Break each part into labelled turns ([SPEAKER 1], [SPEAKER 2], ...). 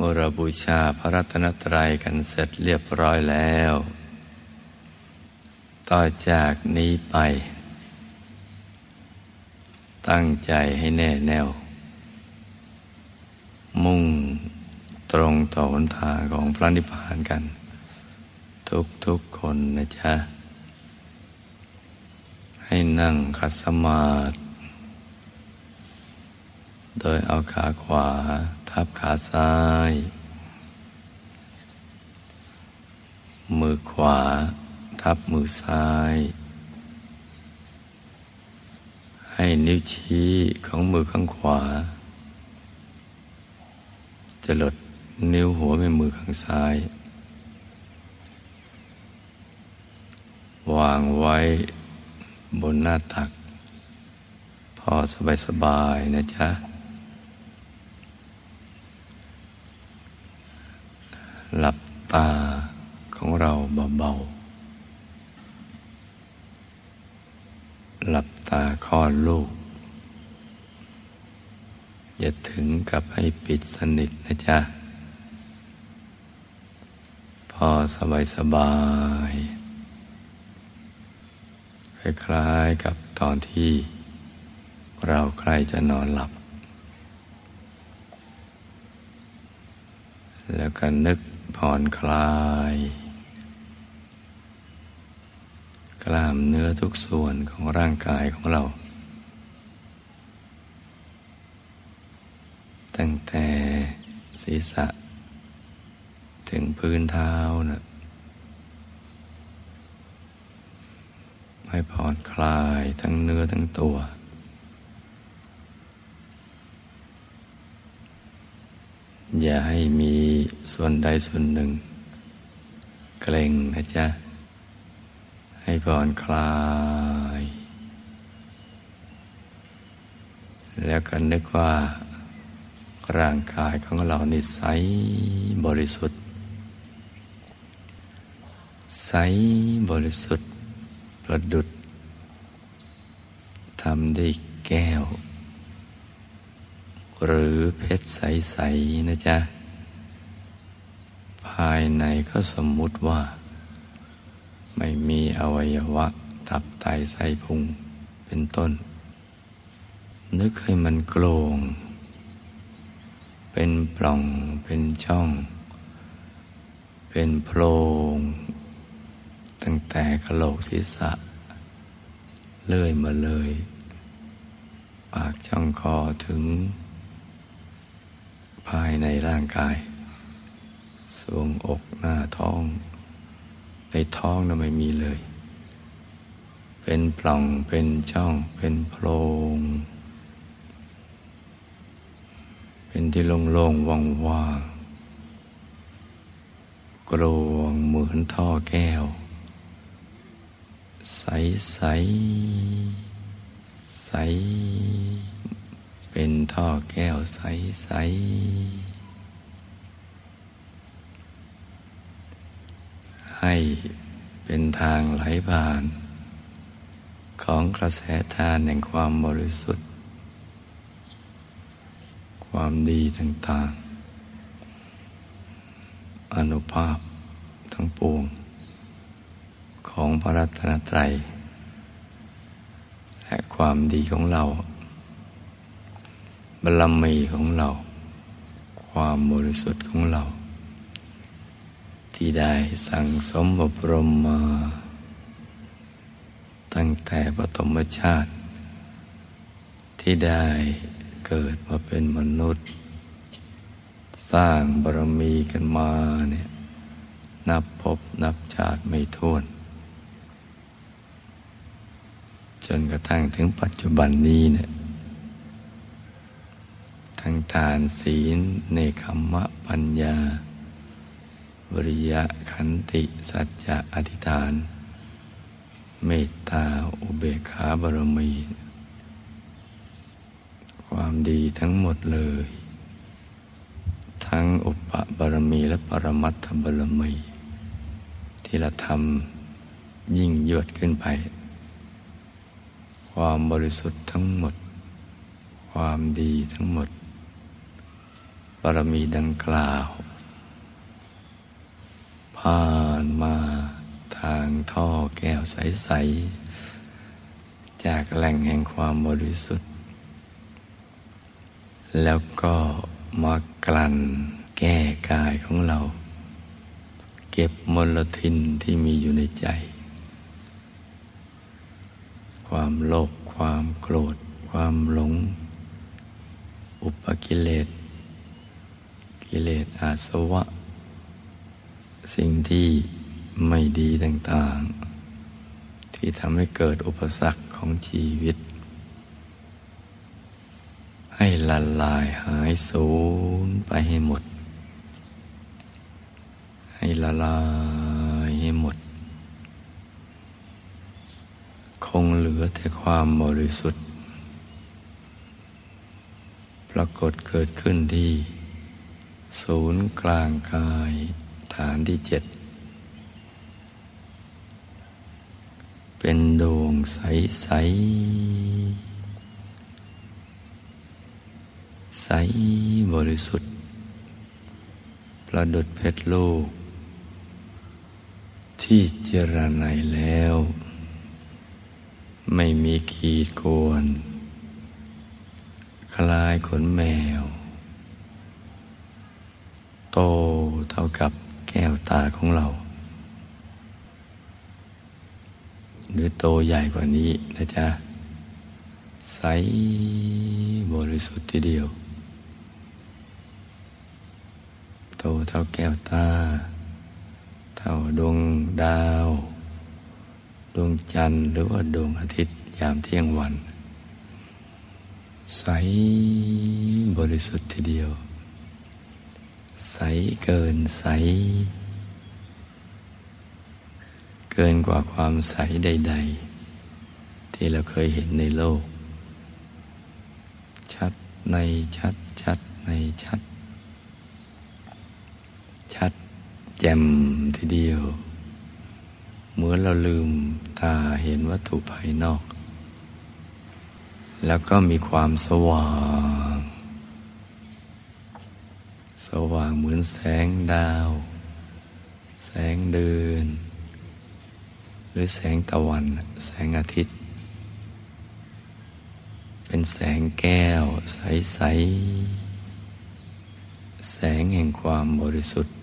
[SPEAKER 1] เมื่อเราบูชาพระรัตนตรัยกันเสร็จเรียบร้อยแล้ว ต่อจากนี้ไป ตั้งใจให้แน่แน่ว มุ่งตรงต่อหนทางของพระนิพพานกัน ทุกทุกคนนะจ๊ะ ให้นั่งคัดสมาธิโดยเอาขาขวา ทับขาซ้าย มือขวา ทับมือซ้าย ให้นิ้วชี้ของมือข้างขวา จะหลดนิ้วหัวแม่มือข้างซ้าย วางไว้บนหน้าตัก พอสบาย ๆ นะจ๊ะ หลับตาของเราเบาๆ หลับตาคลอดลูก อย่าถึงกับให้ปิดสนิทนะจ๊ะ พอสบายสบายคล้ายๆกับตอนที่เราใครจะนอนหลับ แล้วก็นึก ผ่อนคลาย กล้ามเนื้อทุกส่วนของร่างกายของเรา ตั้งแต่ศีรษะ ถึงพื้นเท้านะให้ผ่อนคลายทั้งเนื้อทั้งตัว อย่าให้มีส่วนใดส่วนหนึ่ง เกร็งนะจ๊ะ ให้ผ่อนคลาย แล้วก็นึกว่าร่างกายของเรานี่ใสบริสุทธิ์ ใสบริสุทธิ์ ประดุดทำด้วยแก้ว หรือเพชรใส ๆ นะจ๊ะ ภายในก็สมมุติว่า ไม่มีอวัยวะ ตับไตไส้พุงเป็นต้น นึกให้มันโกลง เป็นปล่องเป็นช่อง เป็นโพรง ตั้งแต่กระโหลกศีรษะ เลื่อยมาเลย ปากช่องคอถึง ภายในร่างกายสวงอกหน้าท้อง ในท้องน่ะไม่มีเลย เป็นปล่องเป็นช่อง เป็นโพรง เป็นที่โล่งๆว่างๆกลวงเหมือนท่อแก้ว ใสใสใส เป็นท่อแก้วใส ๆ ให้เป็นทางไหลผ่าน ของกระแสทานแห่งความบริสุทธิ์ ความดีต่างๆ อนุภาพทั้งปวง ของพระรัตนตรัย และความดีของเรา บารมีของเรา ความบริสุทธิ์ของเรา ที่ได้สั่งสมอบรมมา ตั้งแต่ปฐมชาติ ที่ได้เกิดมาเป็นมนุษย์ สร้างบารมีกันมาเนี่ยนับพบนับชาติไม่ท้วน จนกระทั่งถึงปัจจุบันนี้เนี่ย ทั้งทานศีลในคำมะปัญญาบริยะขันติสัจจะอธิษฐาน เมตตาอุเบกขาบรมี ความดีทั้งหมดเลย ทั้งอุปบารมีและปรมัตถบารมี ที่เราทำยิ่งยวดขึ้นไป ความบริสุทธิ์ทั้งหมดความดีทั้งหมด บารมีดังกล่าว ผ่านมาทางท่อแก้วใส ๆ จากแหล่งแห่งความบริสุทธิ์ แล้วก็มากลั่นแก้กายของเรา เก็บมลทินที่มีอยู่ในใจ ความโลภความโกรธ ความหลง อุปกิเลส กิเลสอาสวะ สิ่งที่ไม่ดีต่างๆ ที่ทำให้เกิดอุปสรรคของชีวิต ให้ละลายหายสูญไปให้หมด ให้ละลายให้หมด คงเหลือแต่ความบริสุทธิ์ ปรากฏเกิดขึ้นที่ ศูนย์กลางกายฐานที่เจ็ด เป็นดวงใส ใส ใสบริสุทธิ์ ประดุดเพชรลูก ที่เจรไนแล้ว ไม่มีขีดกวนคลายขนแมว โตเท่ากับแก้วตาของเรา หรือโตใหญ่กว่านี้นะจ๊ะ ใสบริสุทธิ์ทีเดียว โตเท่าแก้วตา เท่าดวงดาว ดวงจันทร์หรือว่าดวงอาทิตย์ยามเที่ยงวัน ใสบริสุทธิ์ทีเดียว ใสเกินใส เกินกว่าความใสใด ๆ ที่เราเคยเห็นในโลก ชัดในชัดชัดในชัด ชัดแจ่มทีเดียว เหมือนเราลืมตาเห็นวัตถุภายนอก แล้วก็มีความสว่าง สว่างเหมือนแสงดาว แสงเดือนรือแสงตะวัน แสงอาทิตย์ เป็นแสงแก้ว ใส ๆ แสงแห่งความบริสุทธิ์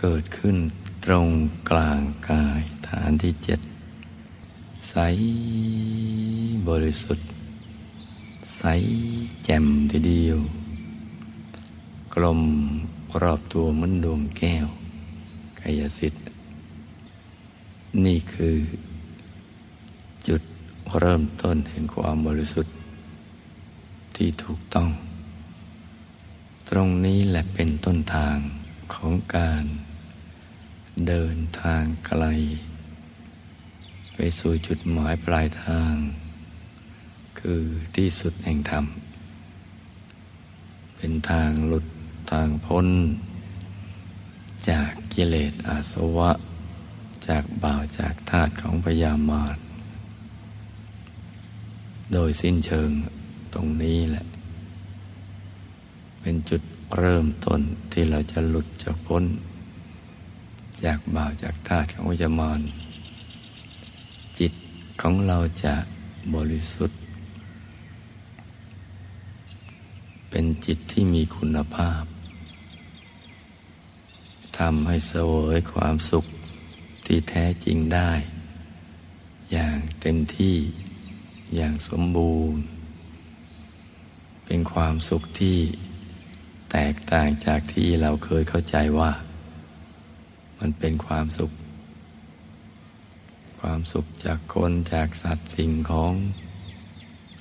[SPEAKER 1] เกิดขึ้นตรงกลางกายฐานที่เจ็ดใสบริสุทธิ์ ใสแจ่มทีเดียว กลมรอบตัวเหมือนดวงแก้วกายสิทธิ์ นี่คือ จุดเริ่มต้นแห่งความบริสุทธิ์ ที่ถูกต้อง ตรงนี้แหละเป็นต้นทางของการเดินทางไกล ไปสู่จุดหมายปลายทาง คือที่สุดแห่งธรรม เป็นทางหลุดางพ้น จากกิเลสอาสวะ จากบ่าวจากทาตุของพญามารโดยสิ้นเชิงตรงนี้แหละ เป็นจุดเริ่มต้นที่เราจะหลุดจากพ้น จากบ่าวจากทาตุของพญามารจิตของเราจะบริสุทธิ์ เป็นจิตที่มีคุณภาพ ทำให้เสวยความสุขที่แท้จริงได้ อย่างเต็มที่อย่างสมบูรณ์ เป็นความสุขที่แตกต่างจากที่เราเคยเข้าใจว่า มันเป็นความสุข ความสุขจากคนจากสัตว์สิ่งของ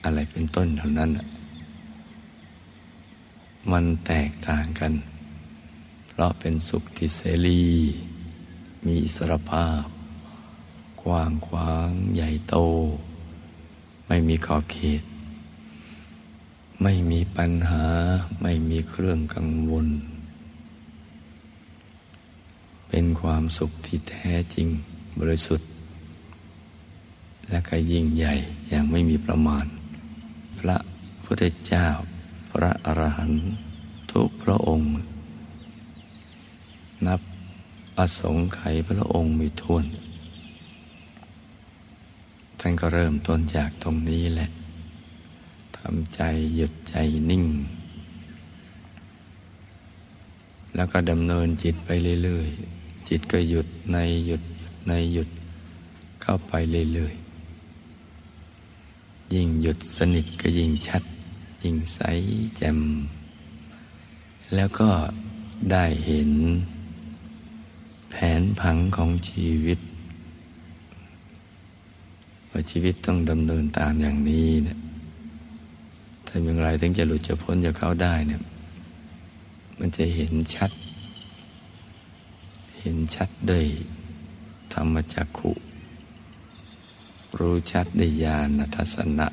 [SPEAKER 1] อะไรเป็นต้นเท่านั้น มันแตกต่างกัน เพราะเป็นสุขที่เสรี มีอิสรภาพ กว้างขวางใหญ่โต ไม่มีขอบเขต ไม่มีปัญหาไม่มีเครื่องกังวล เป็นความสุขที่แท้จริงบริสุทธิ์ และก็ยิ่งใหญ่อย่างไม่มีประมาณ พระพุทธเจ้า พระอรหันต์ทุกพระองค์ นับอสงไขยพระองค์มีทวน ท่านก็เริ่มต้นจากตรงนี้แหละทำใจหยุดใจนิ่ง แล้วก็ดำเนินจิตไปเรื่อยๆ จิตก็หยุดในหยุดหยุดในหยุดเข้าไปเรื่อยๆ ยิ่งหยุดสนิทก็ยิ่งชัด ยิ่งใสแจ่มแล้วก็ได้เห็น แผนผังของชีวิต ว่าชีวิตต้องดำเนินตามอย่างนี้เนี่ยทำอย่างไรถึงจะหลุดจะพ้นจากเขาได้เนี่ยมันจะเห็นชัด เห็นชัดด้วยธรรมจักขุ รู้ชัดด้วยญาณทัศนะ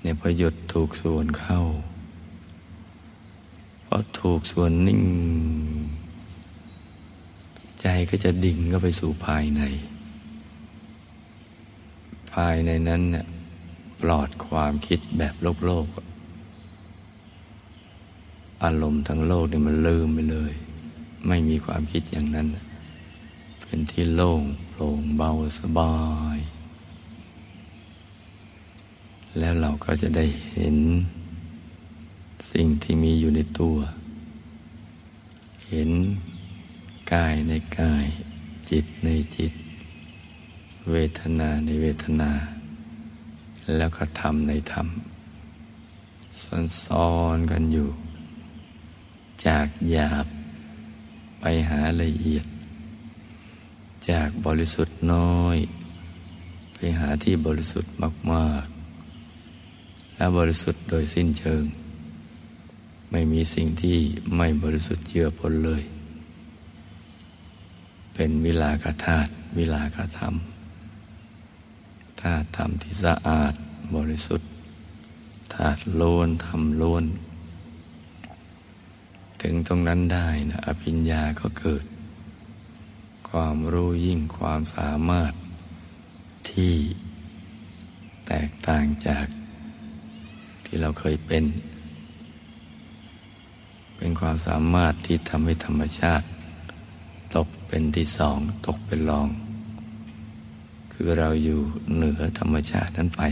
[SPEAKER 1] เนี่ยพอหยุดถูกส่วนเข้าพอถูกส่วนนิ่ง ใจก็จะดิ่งเข้าไปสู่ภายใน ภายในนั้นเนี่ยปลอดความคิดแบบโลกโลก อารมณ์ทั้งโลกเนี่ยมันลืมไปเลย ไม่มีความคิดอย่างนั้น เป็นที่โล่งโปร่งเบาสบาย แล้วเราก็จะได้เห็นสิ่งที่มีอยู่ในตัว เห็น กายในกาย จิตในจิต เวทนาในเวทนา แล้วก็ทำในธรรมซ้อนๆกันอยู่ จากหยาบไปหาละเอียด จากบริสุทธิ์น้อย ไปหาที่บริสุทธิ์มากๆ และบริสุทธิ์โดยสิ้นเชิง ไม่มีสิ่งที่ไม่บริสุทธิ์เจือปนเลย เป็นวิลากธาตุวิลากธรรมธาตุธรรมที่สะอาดบริสุทธิ์ธาตุล้วนธรรมล้วนถึงตรงนั้นได้นะอภิญญาก็เกิด ความรู้ยิ่งความสามารถที่แตกต่างจากที่เราเคยเป็น เป็นความสามารถที่ทำให้ธรรมชาติ เป็นที่สองตกเป็นรอง คือเราอยู่เหนือธรรมชาตินั้นไป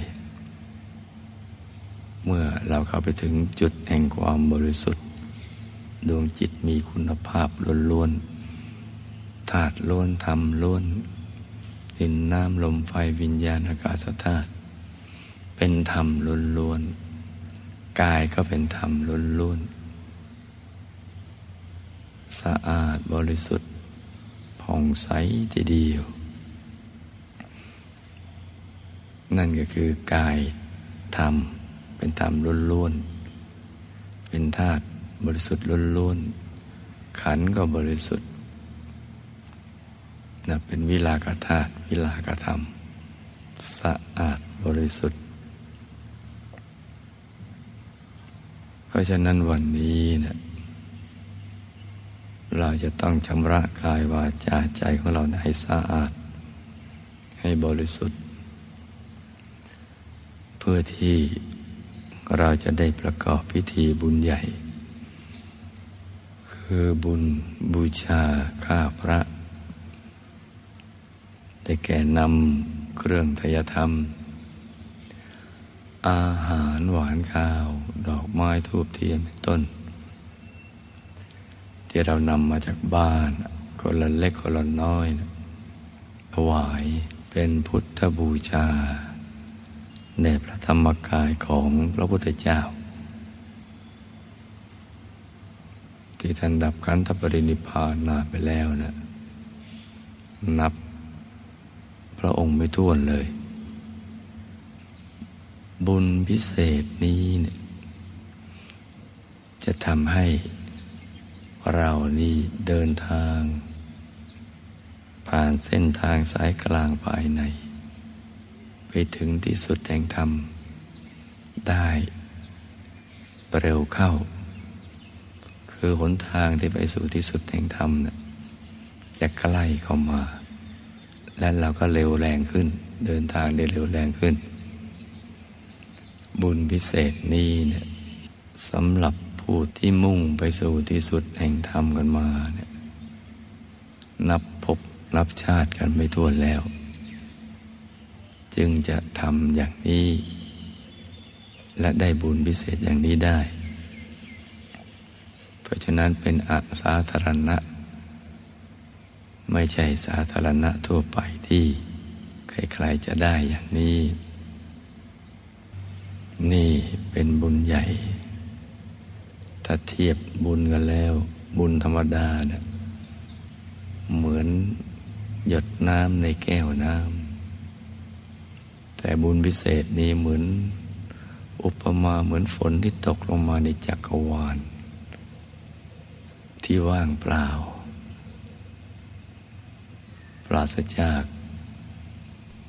[SPEAKER 1] เมื่อเราเข้าไปถึงจุดแห่งความบริสุทธิ์ ดวงจิตมีคุณภาพล้วนๆธาตุล้วนธรรมล้วนดินน้ำลมไฟวิญญาณอากาศธาตุเป็นธรรมล้วนๆกายก็เป็นธรรมล้วนๆสะอาดบริสุทธิ์ ผ่องใสทีเดียว นั่นก็คือกายธรรม เป็นธรรมล้วนๆเป็นธาตุบริสุทธิ์ล้วนๆขันก็บริสุทธิ์นะเป็นวิลากธาตุวิลากธรรม สะอาดบริสุทธิ์ เพราะฉะนั้นวันนี้เนะ เราจะต้องชำระกายวาจาใจของเราให้สะอาด ให้บริสุทธิ์ เพื่อที่เราจะได้ประกอบพิธีบุญใหญ่ คือบุญบูชาข้าพระ แต่แก่นำเครื่องทยธรรม อาหารหวานข้าว ดอกไม้ทูบเทียนเป็นต้น ที่เรานำมาจากบ้านคนละเล็กคนละน้อยนะถวายเป็นพุทธบูชาในพระธรรมกายของพระพุทธเจ้า ที่ท่านดับขันธปรินิพานนาไปแล้วนะนับพระองค์ไม่ท้วนเลย บุญพิเศษนี้เนี่ยจะทำให้ เรานี่เดินทาง ผ่านเส้นทางสายกลางภายใน ไปถึงที่สุดแห่งธรรม ได้เร็วเข้า คือหนทางที่ไปสู่ที่สุดแห่งธรรมนะจะใกล้เข้ามา และเราก็เร็วแรงขึ้น เดินทางได้เร็วแรงขึ้น บุญพิเศษนี้เนี่ยสำหรับ ผู้ที่มุ่งไปสู่ที่สุดแห่งธรรมกันมาเนี่ยนับพบนับชาติกันไม่ทั่วแล้ว จึงจะทำอย่างนี้ และได้บุญพิเศษอย่างนี้ได้ เพราะฉะนั้นเป็นอาสาธารณะ ไม่ใช่สาธารณะทั่วไปที่ใครๆจะได้อย่างนี้ นี่เป็นบุญใหญ่ ถ้าเทียบบุญกันแล้ว บุญธรรมดาเนะี่ยเหมือนหยดน้ำในแก้วน้ำแต่บุญพิเศษนี้เหมือนอุปมาเหมือนฝนที่ตกลงมาในจักรวาล ที่ว่างเปล่า ปราศจาก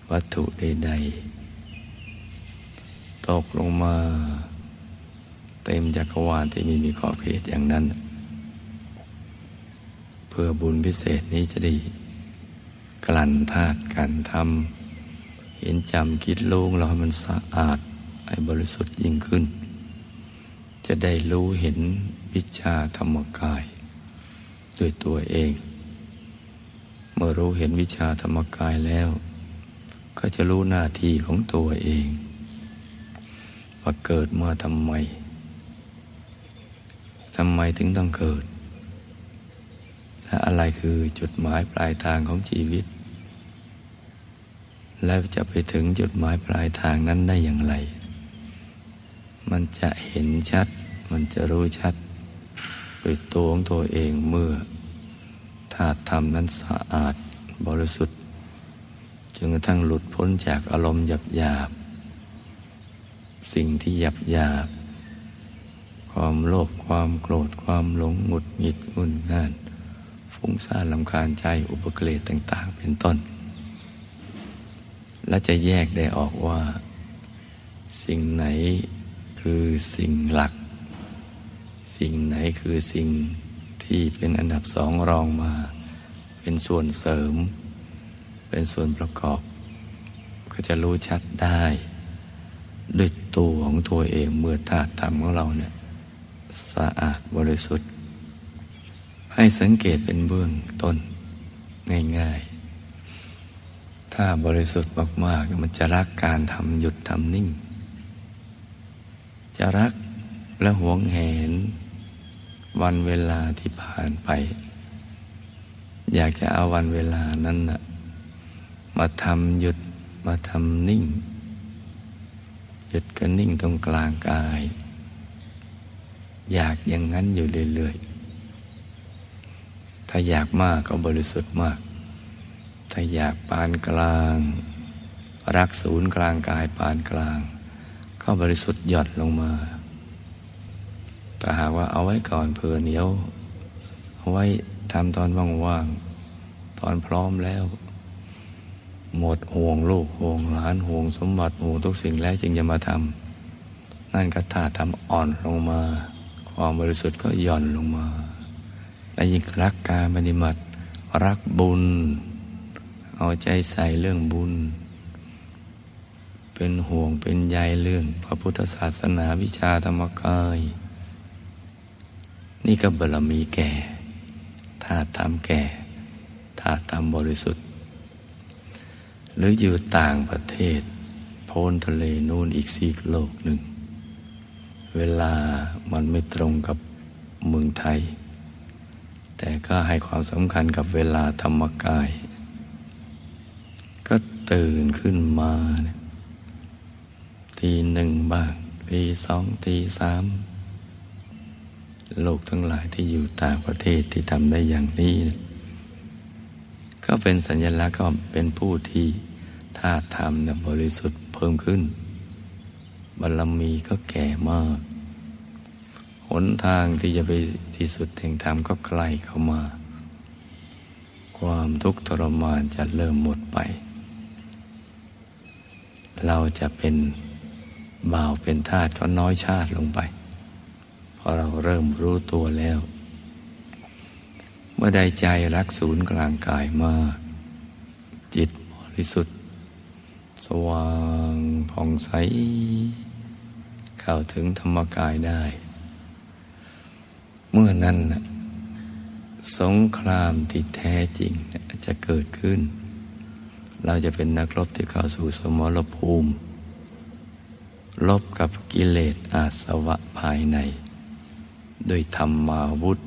[SPEAKER 1] วัตถุใดๆ ตกลงมา เต็มจักรวาลที่มีมีขอบเขตอย่างนั้น เพื่อบุญพิเศษนี้จะได้กลั่นธาตุกันทำเห็นจำคิดลูงเราให้มันสะอาดไอ้บริสุทธิ์ยิ่งขึ้น จะได้รู้เห็นวิชาธรรมกายด้วยตัวเอง เมื่อรู้เห็นวิชาธรรมกายแล้ว ก็จะรู้หน้าที่ของตัวเอง ว่าเกิดมาทำไม ทำไมถึงต้องเกิด และอะไรคือจุดหมายปลายทางของชีวิต แล้วจะไปถึงจุดหมายปลายทางนั้นได้อย่างไร มันจะเห็นชัด มันจะรู้ชัดด้วยตัวของตัวเองเมื่อธาตุธรรมนั้นสะอาดบริสุทธิ์จนกระทั่งหลุดพ้นจากอารมณ์หยาบหยาบสิ่งที่หยาบหยาบ ความโลภความโกรธความหลงหงุดหงิดงุนงาน ฟุ้งซ่านลำคาญใจอุปเกรตต่าง ๆ เป็นต้น และจะแยกได้ออกว่า สิ่งไหนคือสิ่งหลัก สิ่งไหนคือสิ่งที่เป็นอันดับสองรองมา เป็นส่วนเสริม เป็นส่วนประกอบ ก็จะรู้ชัดได้ด้วยตัวของตัวเองเมื่อธาตุธรรมของเราเนี่ย สะอาดบริสุทธิ์ ให้สังเกตเป็นเบื้องต้น ง่าย ๆ ถ้าบริสุทธิ์มากๆ มันจะรักการทำหยุดทำนิ่ง จะรักและหวงแหน วันเวลาที่ผ่านไป อยากจะเอาวันเวลานั้นนะมาทำหยุดมาทำนิ่ง หยุดกันนิ่งตรงกลางกาย อยากอย่างนั้นอยู่เรื่อยๆ ถ้าอยากมากก็บริสุทธิ์มาก ถ้าอยากปานกลาง รักศูนย์กลางกายปานกลาง ก็บริสุทธิ์หย่อนลงมาแต่หากว่าเอาไว้ก่อนเผื่อเหนียว เอาไว้ทำตอนว่างๆ ตอนพร้อมแล้ว หมดห่วงลูกห่วงหลานห่วงสมบัติห่วงทุกสิ่งแล้วจึงจะมาทำนั่นก็ท่าทำอ่อนลงมา ความบริสุทธิ์ก็หย่อนลงมาแต่ยิ่งรักการปฏิบัติรักบุญ เอาใจใส่เรื่องบุญ เป็นห่วงเป็นใยเรื่อง พระพุทธศาสนาวิชาธรรมกาย นี่ก็บารมีแก่ถ้าทำแก่ถ้าทำบริสุทธิ์ หรืออยู่ต่างประเทศ โพ้นทะเลนู่นอีกซีกโลกหนึ่ง เวลามันไม่ตรงกับเมืองไทย แต่ก็ให้ความสำคัญกับเวลาธรรมกาย ก็ตื่นขึ้นมาทีหนึ่งบ้างทีสองทีสามโลกทั้งหลายที่อยู่ต่างประเทศที่ทำได้อย่างนี้ก็เป็นสัญลักษณ์ก็เป็นผู้ที่ท่าทำบริสุทธิ์เพิ่มขึ้น บารมีก็แก่มาก หนทางที่จะไปที่สุดแห่งธรรมก็ใกล้เข้ามา ความทุกข์ทรมานจะเริ่มหมดไป เราจะเป็นบ่าวเป็นทาสก็น้อยชาติลงไปพอเราเริ่มรู้ตัวแล้ว เมื่อใดใจรักศูนย์กลางกายมาก จิตบริสุทธิ์ สว่างผ่องใส เข้าถึงธรรมกายได้ เมื่อนั้นสงครามที่แท้จริงจะเกิดขึ้น เราจะเป็นนักรบที่เข้าสู่สมรภูมิ ลบกับกิเลสอาสวะภายใน โดยธรรมาวุธ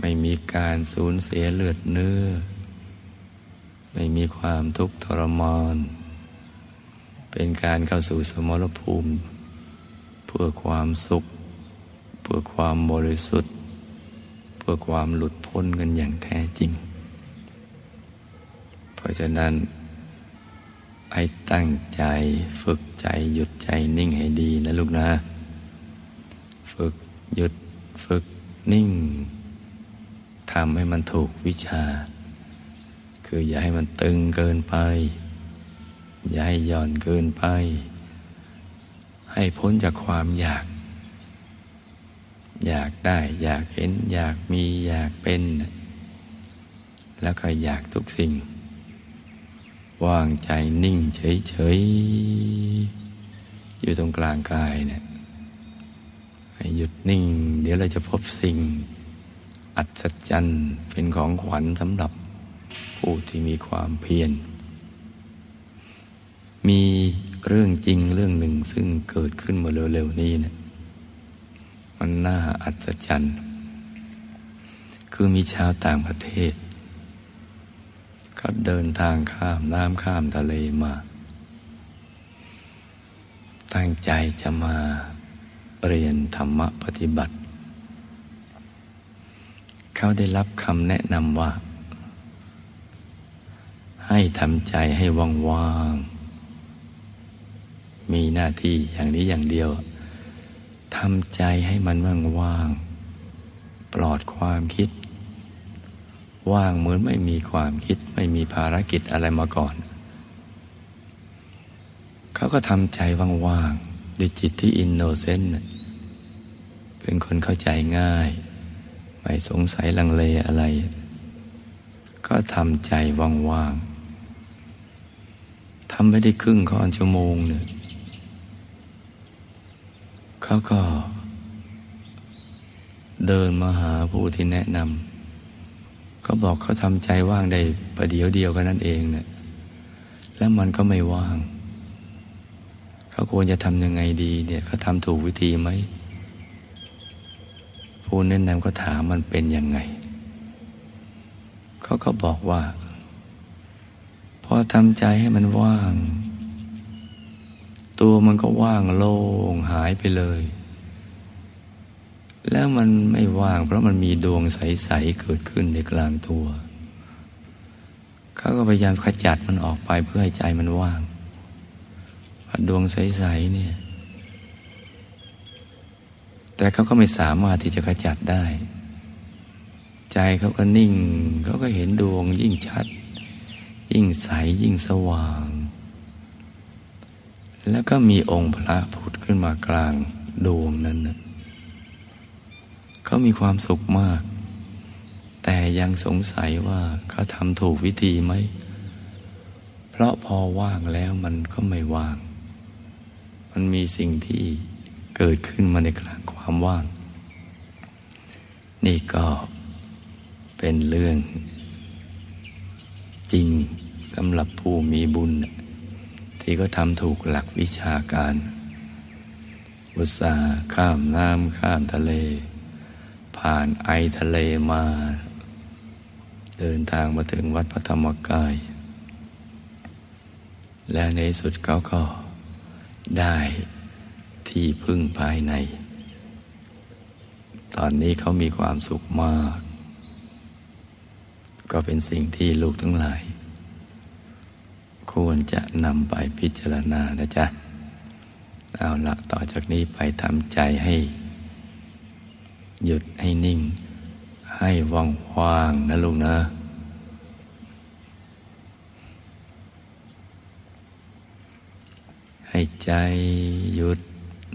[SPEAKER 1] ไม่มีการสูญเสียเลือดเนื้อ ไม่มีความทุกข์ทรมานเป็นการเข้าสู่สมรภูมิ พื่อความสุข เพื่อความบริสุทธิ์ เพื่อความหลุดพ้นกันอย่างแท้จริง เพราะฉะนั้นให้ตั้งใจฝึกใจหยุดใจนิ่งให้ดีนะลูกนะ ฝึกหยุดฝึกนิ่งทำให้มันถูกวิชา คืออย่าให้มันตึงเกินไป อย่าให้หย่อนเกินไป ให้พ้นจากความอยาก อยากได้ อยากเห็น อยากมีอยากเป็น แล้วก็อยากทุกสิ่ง วางใจนิ่งเฉยๆ อยู่ตรงกลางกายเนี่ยให้หยุดนิ่ง เดี๋ยวเราจะพบสิ่ง อัศจรรย์เป็นของขวัญสำหรับผู้ที่มีความเพียรมี เรื่องจริงเรื่องหนึ่งซึ่งเกิดขึ้นมาเร็วๆนี้เนี่ยมันน่าอัศจรรย์ คือมีชาวต่างประเทศก็เดินทางข้ามน้ำข้ามทะเลมา ตั้งใจจะมาเรียนธรรมะปฏิบัติ เขาได้รับคำแนะนำว่า ให้ทำใจให้ว่างๆ มีหน้าที่อย่างนี้อย่างเดียวทำใจให้มันว่างๆปลอดความคิด ว่างเหมือนไม่มีความคิด ไม่มีภารกิจอะไรมาก่อน เขาก็ทำใจว่างๆด้วยจิตที่ innocent เป็นคนเข้าใจง่าย ไม่สงสัยลังเลอะไร ก็ทำใจว่างๆทำไม่ได้ครึ่งค่อนชั่วโมงเนี่ย เขาก็เดินมาหาผู้ที่แนะนำเขาบอกเขาทำใจว่างได้ประเดี๋ยวเดียวกันนั่นเองเนะี่ยแล้วมันก็ไม่ว่าง เขาควรจะทำยังไงดีเนี่ยเขาทำถูกวิธีไหมผู้แนะนำก็ถามมันเป็นยังไง เขาก็บอกว่า พอทำใจให้มันว่าง ตัวมันก็ว่างโล่งหายไปเลย แล้วมันไม่ว่าง เพราะมันมีดวงใส ๆ เกิดขึ้นในกลางตัว เขาก็พยายามขจัดมันออกไปเพื่อให้ใจมันว่างดวงใส ๆ เนี่ย แต่เขาก็ไม่สามารถที่จะขจัดได้ ใจเขาก็นิ่ง เขาก็เห็นดวงยิ่งชัด ยิ่งใส ยิ่งสว่าง แล้วก็มีองค์พระผุดขึ้นมากลางดวงนั้นนะเขามีความสุขมาก แต่ยังสงสัยว่าเขาทำถูกวิธีไหม เพราะพอว่างแล้วมันก็ไม่ว่าง มันมีสิ่งที่เกิดขึ้นมาในกลางความว่าง นี่ก็เป็นเรื่องจริงสำหรับผู้มีบุญ ที่ก็ทำถูกหลักวิชาการ อุตสาห์ข้ามน้ำข้ามทะเล ผ่านไอทะเลมา เดินทางมาถึงวัดพระธรรมกาย และในสุดเขาก็ได้ที่พึ่งภายใน ตอนนี้เขามีความสุขมาก ก็เป็นสิ่งที่ลูกทั้งหลาย ควรจะนำไปพิจารณานะจ๊ะ เอาละต่อจากนี้ไปทำใจให้ หยุดให้นิ่ง ให้ว่างว่างนะลูกนะให้ใจหยุด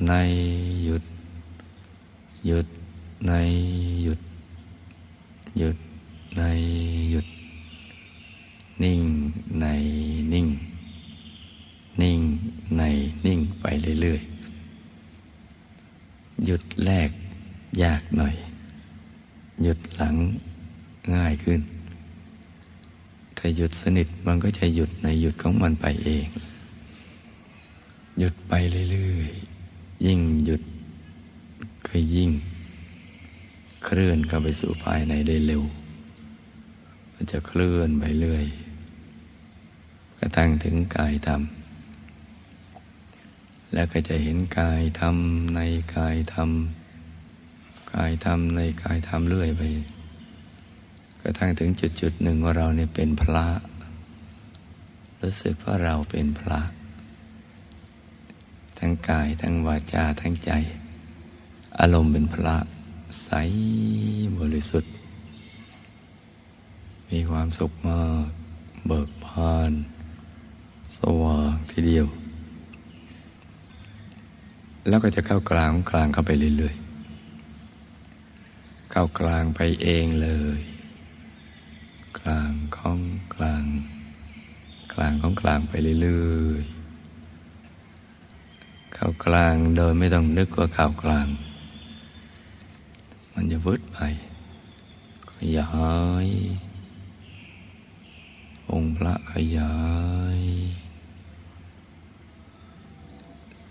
[SPEAKER 1] ในหยุด หยุดในหยุด หยุดในหยุด นิ่งในนิ่ง นิ่งในนิ่งไปเรื่อยๆ หยุดแรก ยากหน่อย หยุดหลังง่ายขึ้น ถ้า หยุดสนิทมันก็จะหยุดในหยุดของมันไปเอง หยุดไปเรื่อยๆ ยิ่งหยุดก็ยิ่ง เคลื่อนเข้าไปสู่ภายในได้เร็ว มันจะเคลื่อนไปเรื่อยกระทั่งถึงกายธรรม แล้วก็จะเห็นกายธรรมในกายธรรม กายธรรมในกายธรรมเรื่อยไป ระทั่งถึงจุดจุดหนึ่งว่าเราเนี่ยเป็นพระ รู้สึกว่าเราเป็นพระ ทั้งกายทั้งวาจาทั้งใจ อารมณ์เป็นพระ ใสบริสุทธิ์ มีความสุขมาก เบิกบาน สว่างทีเดียว แล้วก็จะเข้ากลางกลางเข้าไปเรื่อยๆ เข้ากลางไปเองเลย ลางของกลาง กลางของกลางไปเรื่อยๆ เข้ากลางโดยไม่ต้องนึกว่าเข้ากลาง มันจะวืดไปขยายองค์พระขยาย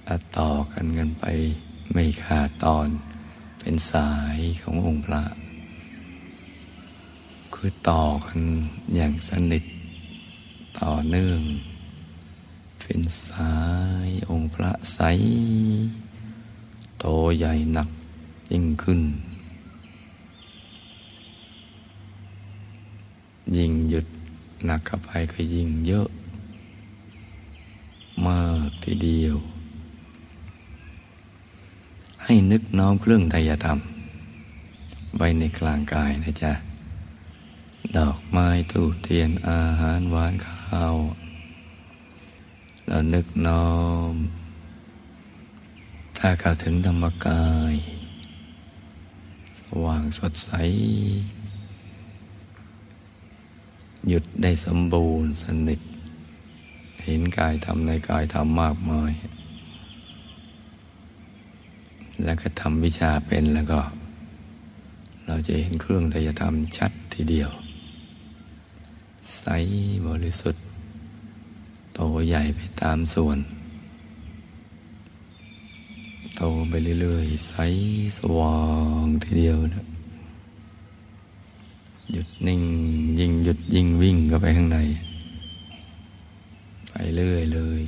[SPEAKER 1] อัดต่อกันกันไปไม่ขาดตอนเป็นสายขององค์พระ คือต่อกันอย่างสนิทต่อเนื่อง เป็นสายองค์พระใสโตใหญ่หนักยิ่งขึ้น ยิ่งหยุดหนักเข้าไปก็ยิ่งเยอะ มากทีเดียว ให้นึกน้อมเครื่องไตยธรรม ไว้ในกลางกายนะจ๊ะ ดอกไม้ทูบเทียนอาหารหวานข้าวแล้วนึกน้อม ถ้าเข้าถึงธรรมกาย สว่างสดใส หยุดได้สมบูรณ์สนิท เห็นกายทำในกายทำมากมาย แล้วก็ทำวิชาเป็นแล้วก็ เราจะเห็นเครื่องทยธรรมชัดทีเดียว ใสบริสุทธิ์ โตใหญ่ไปตามส่วน โตไปเรื่อยๆ ใสสว่างทีเดียวนะหยุดนิ่งยิ่งหยุดยิ่งวิ่งเข้าไปข้างใน ไปเรื่อยเลย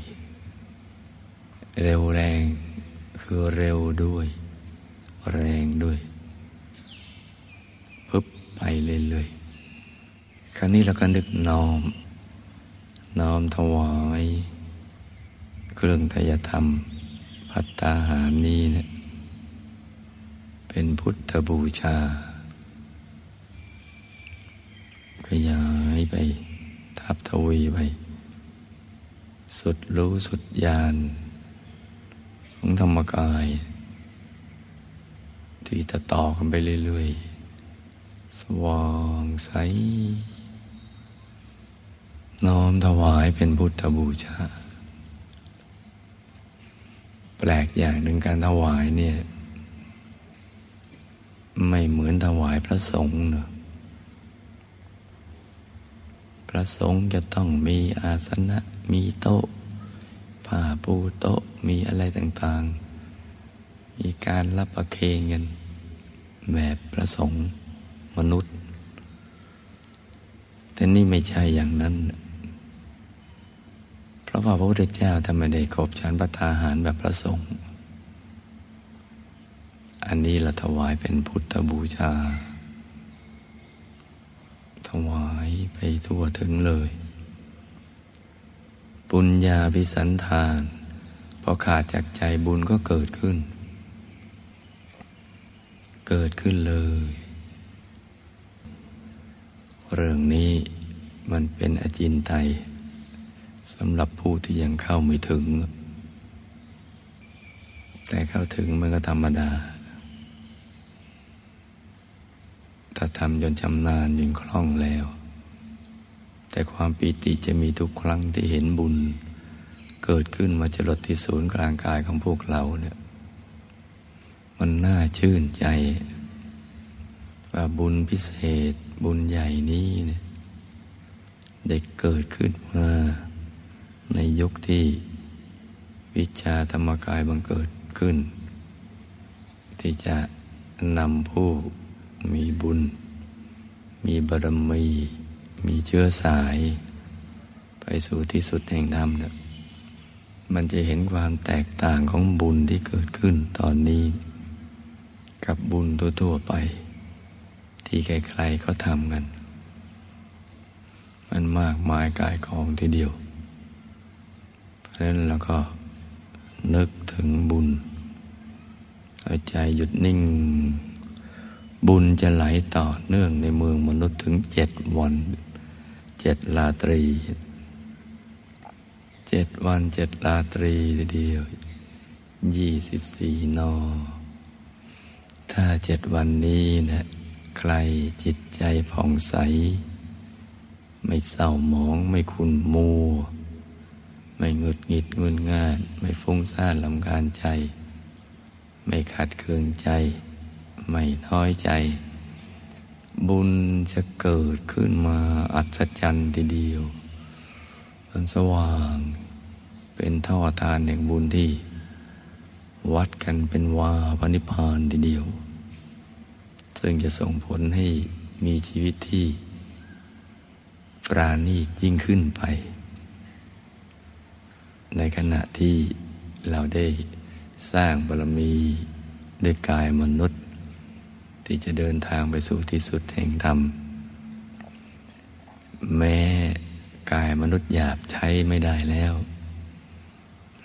[SPEAKER 1] เร็วแรงคือเร็วด้วย แรงด้วยปึ๊บไปเรื่อยๆ ครั้นี้เราก็นึกน้อม น้อมถวาย เครื่องทยธรรม พัตตาหารนี้เนะี่ยเป็นพุทธบูชา ขยายไป ทับทวีไป สุดรู้สุดญาณของธรรมกาย ที่จะต่อกันไปเรื่อย ๆ สว่างใส น้อมถวายเป็นพุทธบูชา แปลกอย่างหนึ่งการถวายเนี่ย ไม่เหมือนถวายพระสงฆ์เนอะระสงฆ์จะต้องมีอาสนะ มีโต๊ะผ้าปูโต๊ะมีอะไรต่างๆ มีการรับประเคนกันแบบประสงค์มนุษย์ แต่นี่ไม่ใช่อย่างนั้น ราะว่าพระพุทธเจ้าทำไมได้ขบฉันประทาหารแบบประสงค์อันนี้เราถวายเป็นพุทธบูชา ถวายไปทั่วถึงเลย ปุญญาพิสันทาน พอขาดจากใจบุญก็เกิดขึ้น เกิดขึ้นเลย เรื่องนี้มันเป็นอจินไตย สำหรับผู้ที่ยังเข้าไม่ถึง แต่เข้าถึงมันก็ธรรมดา ถ้าทำจนชำนาญยิงคล่องแล้ว แต่ความปีติจะมีทุกครั้งที่เห็นบุญ เกิดขึ้นมาจรดที่ศูนย์กลางกายของพวกเราเนี่ยมันมันน่าชื่นใจ ว่าบุญพิเศษบุญใหญ่นี้เนี่ยได้เกิดขึ้นมา ในยุคที่วิชาธรรมกายบังเกิดขึ้น ที่จะนำผู้มีบุญ มีบารมี มีเชื้อสาย ไปสู่ที่สุดแห่งธรรมเนี่ยมันจะเห็นความแตกต่างของบุญที่เกิดขึ้นตอนนี้ กับบุญทั่วๆไป ที่ใครๆเขาทำกัน มันมากมายกายกองทีเดียว นั้นเราก็นึกถึงบุญเอาใจหยุดนิ่ง บุญจะไหลต่อเนื่องในเมืองมนุษย์ถึงเจ็ดวันเจ็ดลาตรีเจ็ดวันเจ็ดลาตรีเดียวยี่สิบสี่นอ ถ้าเจ็ดวันนี้นะใครจิตใจผ่องใส ไม่เศร้าหมองไม่ขุนมัว ไม่งุดหงิดงุนง่าน ไม่ฟุ้งซ่านลำคาญใจ ไม่ขัดเคืองใจ ไม่น้อยใจ บุญจะเกิดขึ้นมาอัศจรรย์ทีเดียวเป็นสว่างเป็นท่อทานแห่งบุญที่ วัดกันเป็นวาพนิพานทีเดียว ซึ่งจะส่งผลให้มีชีวิตที่ปราณีตยิ่งขึ้นไป ในขณะที่เราได้สร้างบารมีด้วยกายมนุษย์ ที่จะเดินทางไปสู่ที่สุดแห่งธรรม แม้กายมนุษย์หยาบใช้ไม่ได้แล้ว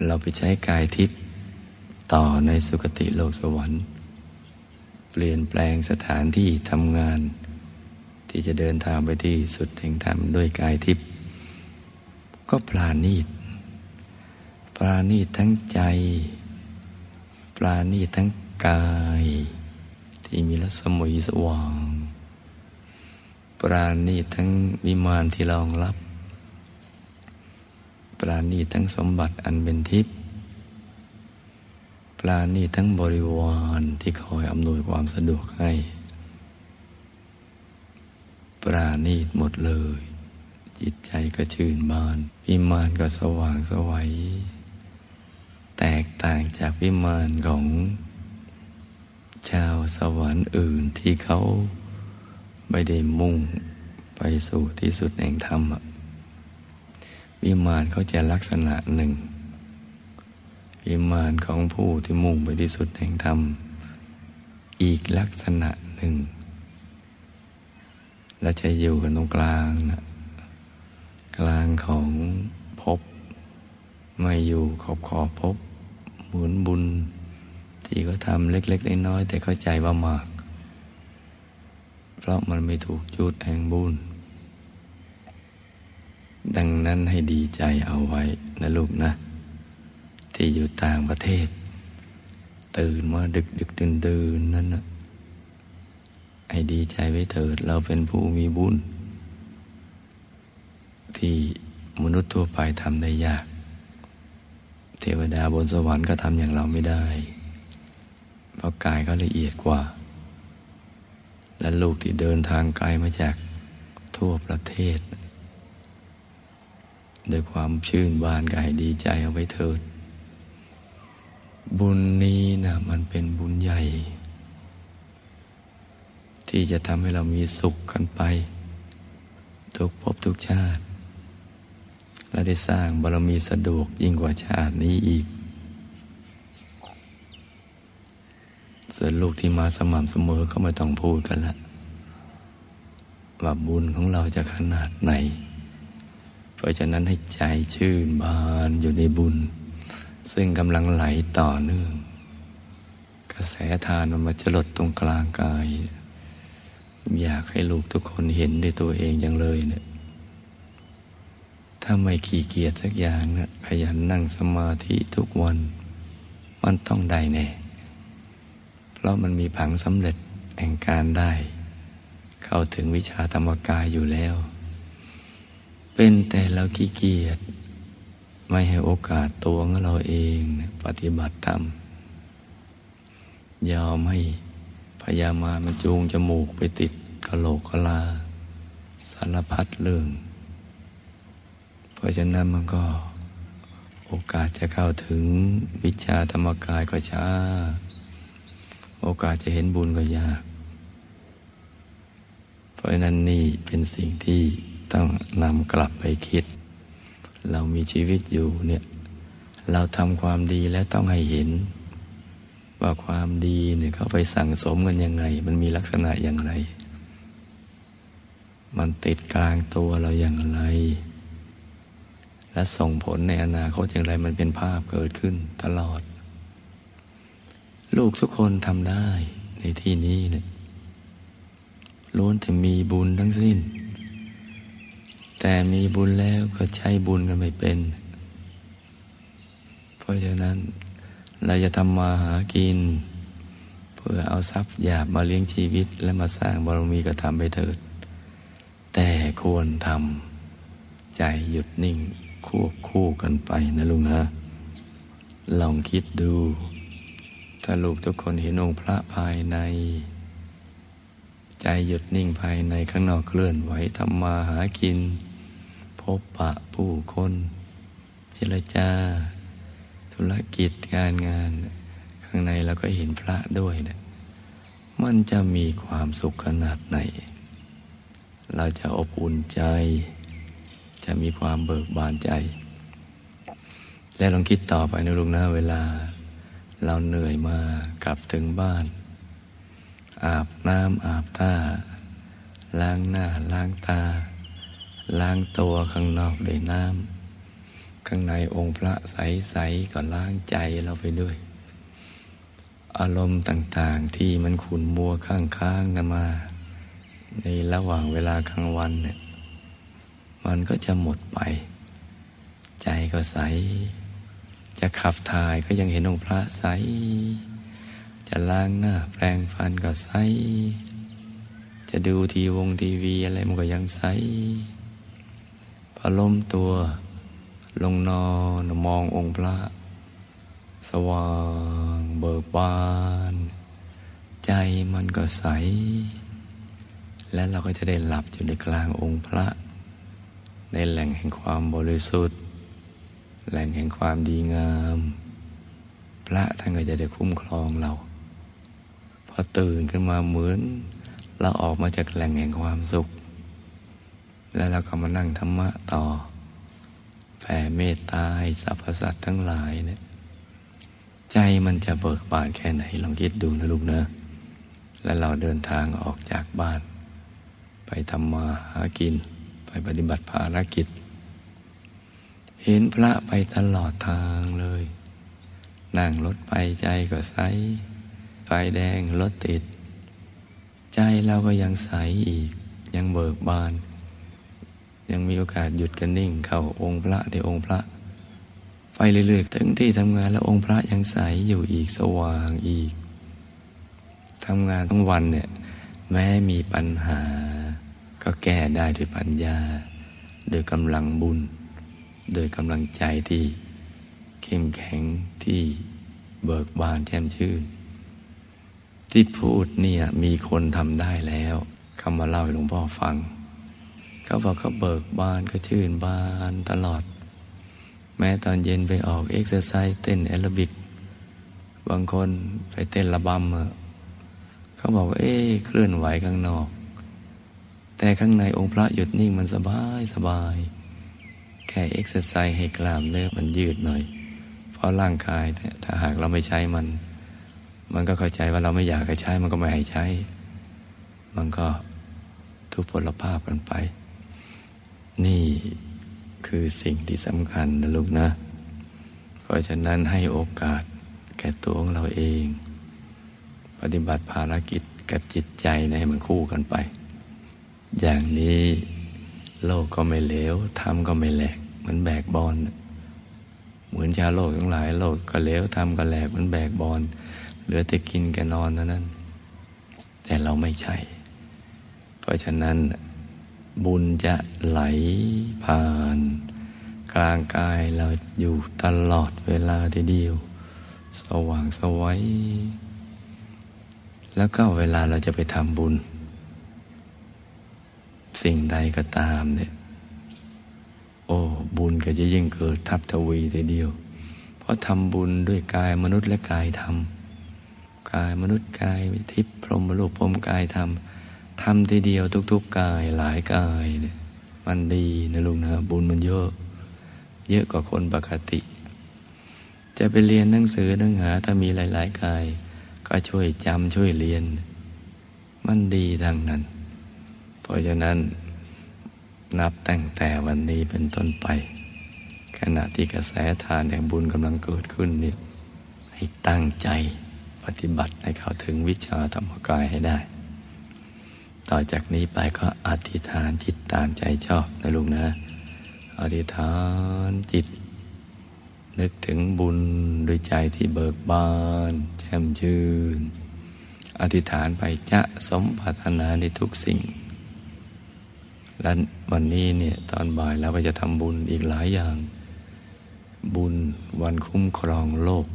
[SPEAKER 1] เราไปใช้กายทิพย์ต่อในสุคติโลกสวรรค์ เปลี่ยนแปลงสถานที่ทำงาน ที่จะเดินทางไปที่สุดแห่งธรรมด้วยกายทิพย์ก็ปราณีต ราณีทั้งใจ ปราณีทั้งกาย ที่มีรัศมีสว่าง ปราณีทั้งวิมานที่รองรับ ปราณีทั้งสมบัติอันเป็นทิพย์ปราณีทั้งบริวารที่คอยอำนวยความสะดวกให้ ปราณีหมดเลย จิตใจก็ชื่นบานวิมานก็สว่างสวัย แตกต่างจากวิมานของชาวสวรรค์อื่นที่เขาไม่ได้มุ่งไปสู่ที่สุดแห่งธรรม วิมานเขาจะลักษณะหนึ่ง วิมานของผู้ที่มุ่งไปที่สุดแห่งธรรม อีกลักษณะหนึ่ง และจะอยู่กันตรงกลางนะกลางของภพไม่อยู่ขอบขอบภพ หมุนบุญ ที่เขาทำเล็ก ๆ น้อยๆแต่เข้าใจว่ามาก เพราะมันไม่ถูกจุดแห่งบุญ ดังนั้นให้ดีใจเอาไว้นะลูกนะ ที่อยู่ต่างประเทศ ตื่นมาดึกดึกดื่นดื่นนั่นนะให้ดีใจไว้เถิดเราเป็นผู้มีบุญ ที่มนุษย์ทั่วไปทำได้ยาก เทวดาบนสวรรค์ก็ทำอย่างเราไม่ได้ เพราะกายเขาละเอียดกว่า และลูกที่เดินทางไกลมาจากทั่วประเทศด้วยความชื่นบานกายดีใจเอาไว้เถิด บุญนี้นะมันเป็นบุญใหญ่ ที่จะทำให้เรามีสุขกันไป ทุกภพทุกชาติ และได้สร้างบารมีสะดวกยิ่งกว่าชาตินี้อีก ส่วนลูกที่มาสม่ำเสมอก็ไม่ต้องพูดกันละว่าบุญของเราจะขนาดไหน เพราะฉะนั้นให้ใจชื่นบานอยู่ในบุญ ซึ่งกำลังไหลต่อเนื่อง กระแสทานมันมาจลดตรงกลางกาย อยากให้ลูกทุกคนเห็นด้วยตัวเองอย่างเลยเนี่ย ถ้าไม่ขี้เกียจสักอย่างนะขยันนั่งสมาธิทุกวัน มันต้องได้แน่ เพราะมันมีผังสำเร็จแห่งการได้ เข้าถึงวิชาธรรมกายอยู่แล้ว เป็นแต่เราขี้เกียจไม่ให้โอกาสตัวของเราเองปฏิบัติธรรมยอมให้พยามามันจูงจมูกไปติดกะโหลกกะลา สารพัดเรื่อง ราะฉะนั้นมันก็โอกาสจะเข้าถึงวิชาธรรมกายก็ช้า โอกาสจะเห็นบุญก็ยาก เพราะฉะนั้นนี่เป็นสิ่งที่ต้องนำกลับไปคิด เรามีชีวิตอยู่เนี่ยเราทำความดีแล้วต้องให้เห็น ว่าความดีเนี่ยเขาไปสั่งสมกันยังไง มันมีลักษณะอย่างไร มันติดกลางตัวเราอย่างไร และส่งผลในอนาคตอย่างไรมันเป็นภาพเกิดขึ้นตลอด ลูกทุกคนทำได้ในที่นี้เนี่ยล้วนแต่มีบุญทั้งสิ้น แต่มีบุญแล้วก็ใช้บุญกันไม่เป็น เพราะฉะนั้นเราจะทำมาหากิน เพื่อเอาทรัพย์หยาบมาเลี้ยงชีวิต และมาสร้างบารมีก็ทำไปเถิด แต่ควรทำใจหยุดนิ่ง ควบคู่กันไปนะลุงนะ ลองคิดดู ถ้าลูกทุกคนเห็นองค์พระภายใน ใจหยุดนิ่งภายในข้างนอกเคลื่อนไหวทำมาหากิน พบปะผู้คนเจรจา ธุรกิจการงาน ข้างในเราก็เห็นพระด้วยเนะมันจะมีความสุขขนาดไหน เราจะอบอุ่นใจ จะมีความเบิกบานใจ และลองคิดต่อไปนะลุงนะเวลา เราเหนื่อยมากลับถึงบ้าน อาบน้ำอาบท่าล้างหน้าล้างตา ล้างตัวข้างนอกด้วยน้ำข้างในองค์พระใสๆก็ล้างใจเราไปด้วย อารมณ์ต่างๆที่มันขุนมัวข้างค้างกันมา ในระหว่างเวลากลางวันเนี่ย มันก็จะหมดไป ใจก็ใส จะขับถ่ายก็ยังเห็นองค์พระใส จะล้างหน้าแปรงฟันก็ใส จะดูทีวงทีวีอะไรมันก็ยังใสพอล้มตัวลงนอนมององค์พระ สว่างเบิกบาน ใจมันก็ใส และเราก็จะได้หลับอยู่ในกลางองค์พระ ในแหล่งแห่งความบริสุทธิ์ แหล่งแห่งความดีงาม พระท่านก็จะได้คุ้มครองเรา พอตื่นขึ้นมาเหมือน เราออกมาจากแหล่งแห่งความสุข แล้วเราก็มานั่งธรรมะต่อแผ่เมตตาให้สรรพสัตว์ทั้งหลายเนี่ยใจมันจะเบิกบานแค่ไหนลองคิดดูนะลูกนะแล้วเราเดินทางออกจากบ้าน ไปทำมาหากิน ไปปฏิบัติภารกิจ เห็นพระไปตลอดทางเลย นั่งรถไปใจก็ใส ไฟแดงรถติด ใจเราก็ยังใสอีก ยังเบิกบาน ยังมีโอกาสหยุดกันนิ่ง เข้าองค์พระในองค์พระ ไฟเรื่อยๆถึงที่ทำงานแล้วองค์พระยังใสอยู่อีกสว่างอีกทำงานทั้งวันเนี่ยแม้มีปัญหา ก็แก้ได้ด้วยปัญญา โดยกำลังบุญ โดยกำลังใจที่เข้มแข็งที่เบิกบานแช่มชื่น ที่พูดเนี่ยมีคนทำได้แล้วคำมาเล่าให้หลวงพ่อฟัง เขาบอกเขาเบิกบานก็ชื่นบานตลอด แม้ตอนเย็นไปออกเอ็กซ์ไซส์เต้นแอโรบิก บางคนไปเต้นระบำเขาบอกว่าเอ๊เคลื่อนไหวข้างนอก แต่ข้างในองค์พระหยุดนิ่งมันสบายสบาย แค่เอ็กซ์ไซส์ให้กล้ามเนื้อมันยืดหน่อย เพราะร่างกายถ้าหากเราไม่ใช้มัน มันก็เข้าใจว่าเราไม่อยากให้ใช้มันก็ไม่ให้ใช้ มันก็ทุกพลภาพกันไป นี่คือสิ่งที่สำคัญนะลูกนะ เพราะฉะนั้นให้โอกาสแก่ตัวของเราเอง ปฏิบัติภารกิจกับจิตใจนะให้มันคู่กันไป อย่างนี้โลกก็ไม่เหลวทำก็ไม่แหลกเหมือนแบกบอลเหมือนชาโลกทั้งหลายโลกก็เหลวทำก็แหลกเหมือนแบกบอลเหลือแต่กินกับนอนเท่านั้น แต่เราไม่ใช่ เพราะฉะนั้นบุญจะไหลผ่าน กลางกายเราอยู่ตลอดเวลาทีเดียว สว่างสวัยแล้วก็เวลาเราจะไปทำบุญ สิ่งใดก็ตามเนี่ยโอ้ บุญก็จะยิ่งเกิดทับทวีทีเดียว เพราะทำบุญด้วยกายมนุษย์และกายธรรมกายมนุษย์กายทิพย์พรหมรูปพรหมกายธรรมทำทีเดียวทุก ๆ กายหลายกายเนี่ยมันดีนะลุงนะบุญมันเยอะ เยอะกว่าคนปกติ จะไปเรียนหนังสือหนังหาถ้ามีหลาย ๆ กาย ก็ช่วยจำช่วยเรียน มันดีทั้งนั้น ราะฉะนั้นนับตั้งแต่วันนี้เป็นต้นไป ขณะที่กระแสทานแห่งบุญกำลังเกิดขึ้นนี่ให้ตั้งใจปฏิบัติให้เข้าถึงวิชาธรรมกายให้ได้ ต่อจากนี้ไปก็อธิษฐานจิตตามใจชอบนะลุงนะ อธิษฐานจิต นึกถึงบุญด้วยใจที่เบิกบาน แช่มชื่น อธิษฐานไปจะสมปรารถนาในทุกสิ่ง และวันนี้เนี่ยตอนบ่ายเราก็จะทำบุญอีกหลายอย่าง บุญวันคุ้มครองโลก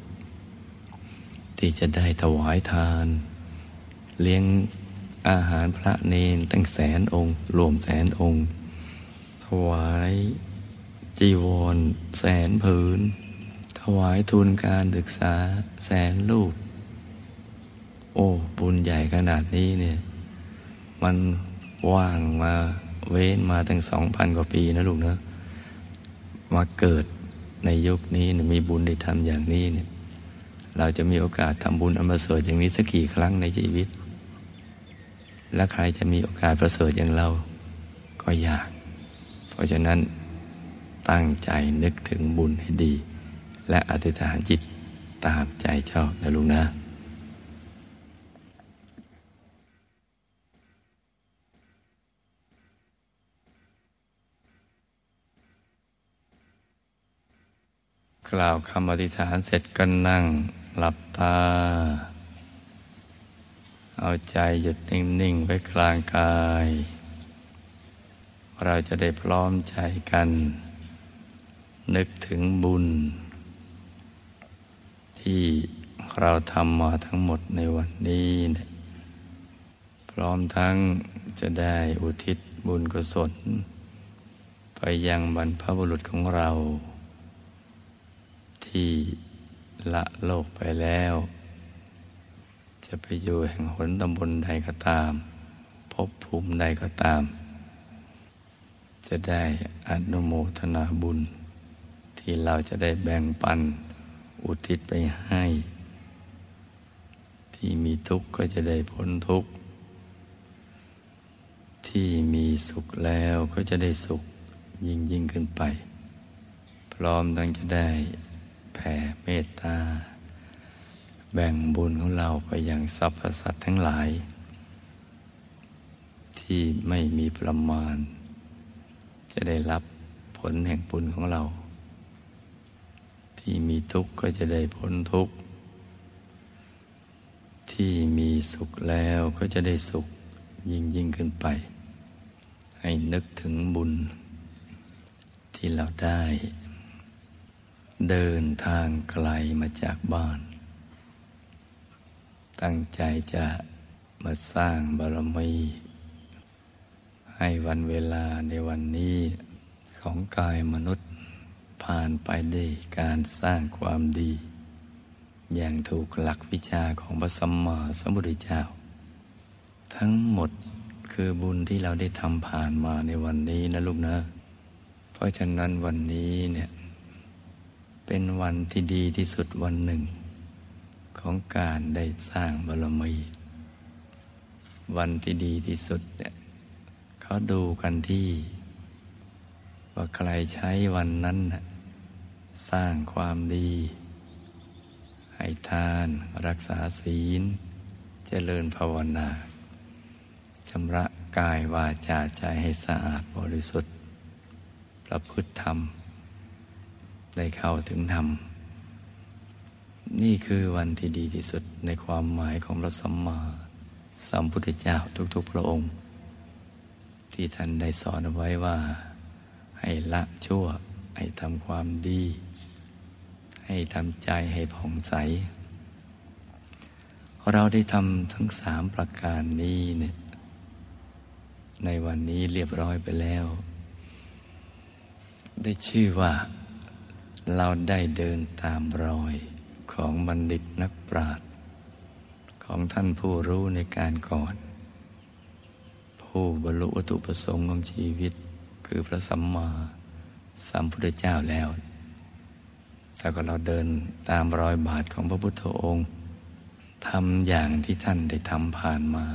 [SPEAKER 1] ที่จะได้ถวายทาน เลี้ยงอาหารพระเนนตั้งแสนองค์ รวมแสนองค์ ถวายจีวรแสนผืน ถวายทุนการศึกษาแสนลูก โอ้ บุญใหญ่ขนาดนี้เนี่ย มันว่างมา เว้นมาตั้งสองพันกว่าปีนะลูกนะมาเกิดในยุคนี้มีบุญได้ทำอย่างนี้เนี่ย เราจะมีโอกาสทำบุญอันประเสริฐอย่างนี้สักกี่ครั้งในชีวิต และใครจะมีโอกาสประเสริฐอย่างเราก็ยาก เพราะฉะนั้นตั้งใจนึกถึงบุญให้ดี และอธิษฐานจิตตามใจชอบนะลุงนะ กล่าวคำอธิษฐานเสร็จก็นั่งหลับตา เอาใจหยุดนิ่ง ๆ ไว้กลางกาย เราจะได้พร้อมใจกัน นึกถึงบุญ ที่เราทำมาทั้งหมดในวันนี้นะพร้อมทั้งจะได้อุทิศบุญกุศล ไปยังบรรพบุรุษของเรา ที่ละโลกไปแล้ว จะไปอยู่แห่งหนตำบลใดก็ตาม พบภูมิใดก็ตาม จะได้อนุโมทนาบุญ ที่เราจะได้แบ่งปันอุทิศไปให้ ที่มีทุกข์ก็จะได้พ้นทุกข์ ที่มีสุขแล้วก็จะได้สุขยิ่งยิ่งขึ้นไป พร้อมทั้งจะได้ แผ่เมตตา แบ่งบุญของเราไปยังสรรพสัตว์ทั้งหลาย ที่ไม่มีประมาณ จะได้รับผลแห่งบุญของเรา ที่มีทุกข์ก็จะได้พ้นทุกข์ ที่มีสุขแล้วก็จะได้สุขยิ่งยิ่งขึ้นไป ให้นึกถึงบุญที่เราได้ เดินทางไกลมาจากบ้าน ตั้งใจจะมาสร้างบารมี ให้วันเวลาในวันนี้ของกายมนุษย์ผ่านไปด้วยการสร้างความดี อย่างถูกหลักวิชาของพระสัมมาสัมพุทธเจ้า ทั้งหมดคือบุญที่เราได้ทำผ่านมาในวันนี้นะลูกนะ เพราะฉะนั้นวันนี้เนี่ย เป็นวันที่ดีที่สุดวันหนึ่ง ของการได้สร้างบารมี วันที่ดีที่สุดเนี่ยเขาดูกันที่ ว่าใครใช้วันนั้นสร้างความดี ให้ทานรักษาศีล เจริญภาวนาชำระกายวาจาใจให้สะอาดบริสุทธิ์ ประพฤติธรรม ได้เข้าถึงธรรม นี่คือวันที่ดีที่สุดในความหมายของพระสัมมาสัมพุทธเจ้าทุกๆพระองค์ ที่ท่านได้สอนไว้ว่า ให้ละชั่ว ให้ทำความดี ให้ทำใจให้ผ่องใส เราได้ทำทั้งสามประการนี้เนี่ยในวันนี้เรียบร้อยไปแล้ว ได้ชื่อว่า เราได้เดินตามรอยของบัณฑิตนักปราชญ์ของท่านผู้รู้ในการก่อน ผู้บรรลุวัตถุประสงค์ของชีวิต คือพระสัมมาสัมพุทธเจ้าแล้วแล้วก็เราเดินตามรอยบาทของพระพุทธองค์ทำอย่างที่ท่านได้ทำผ่านมา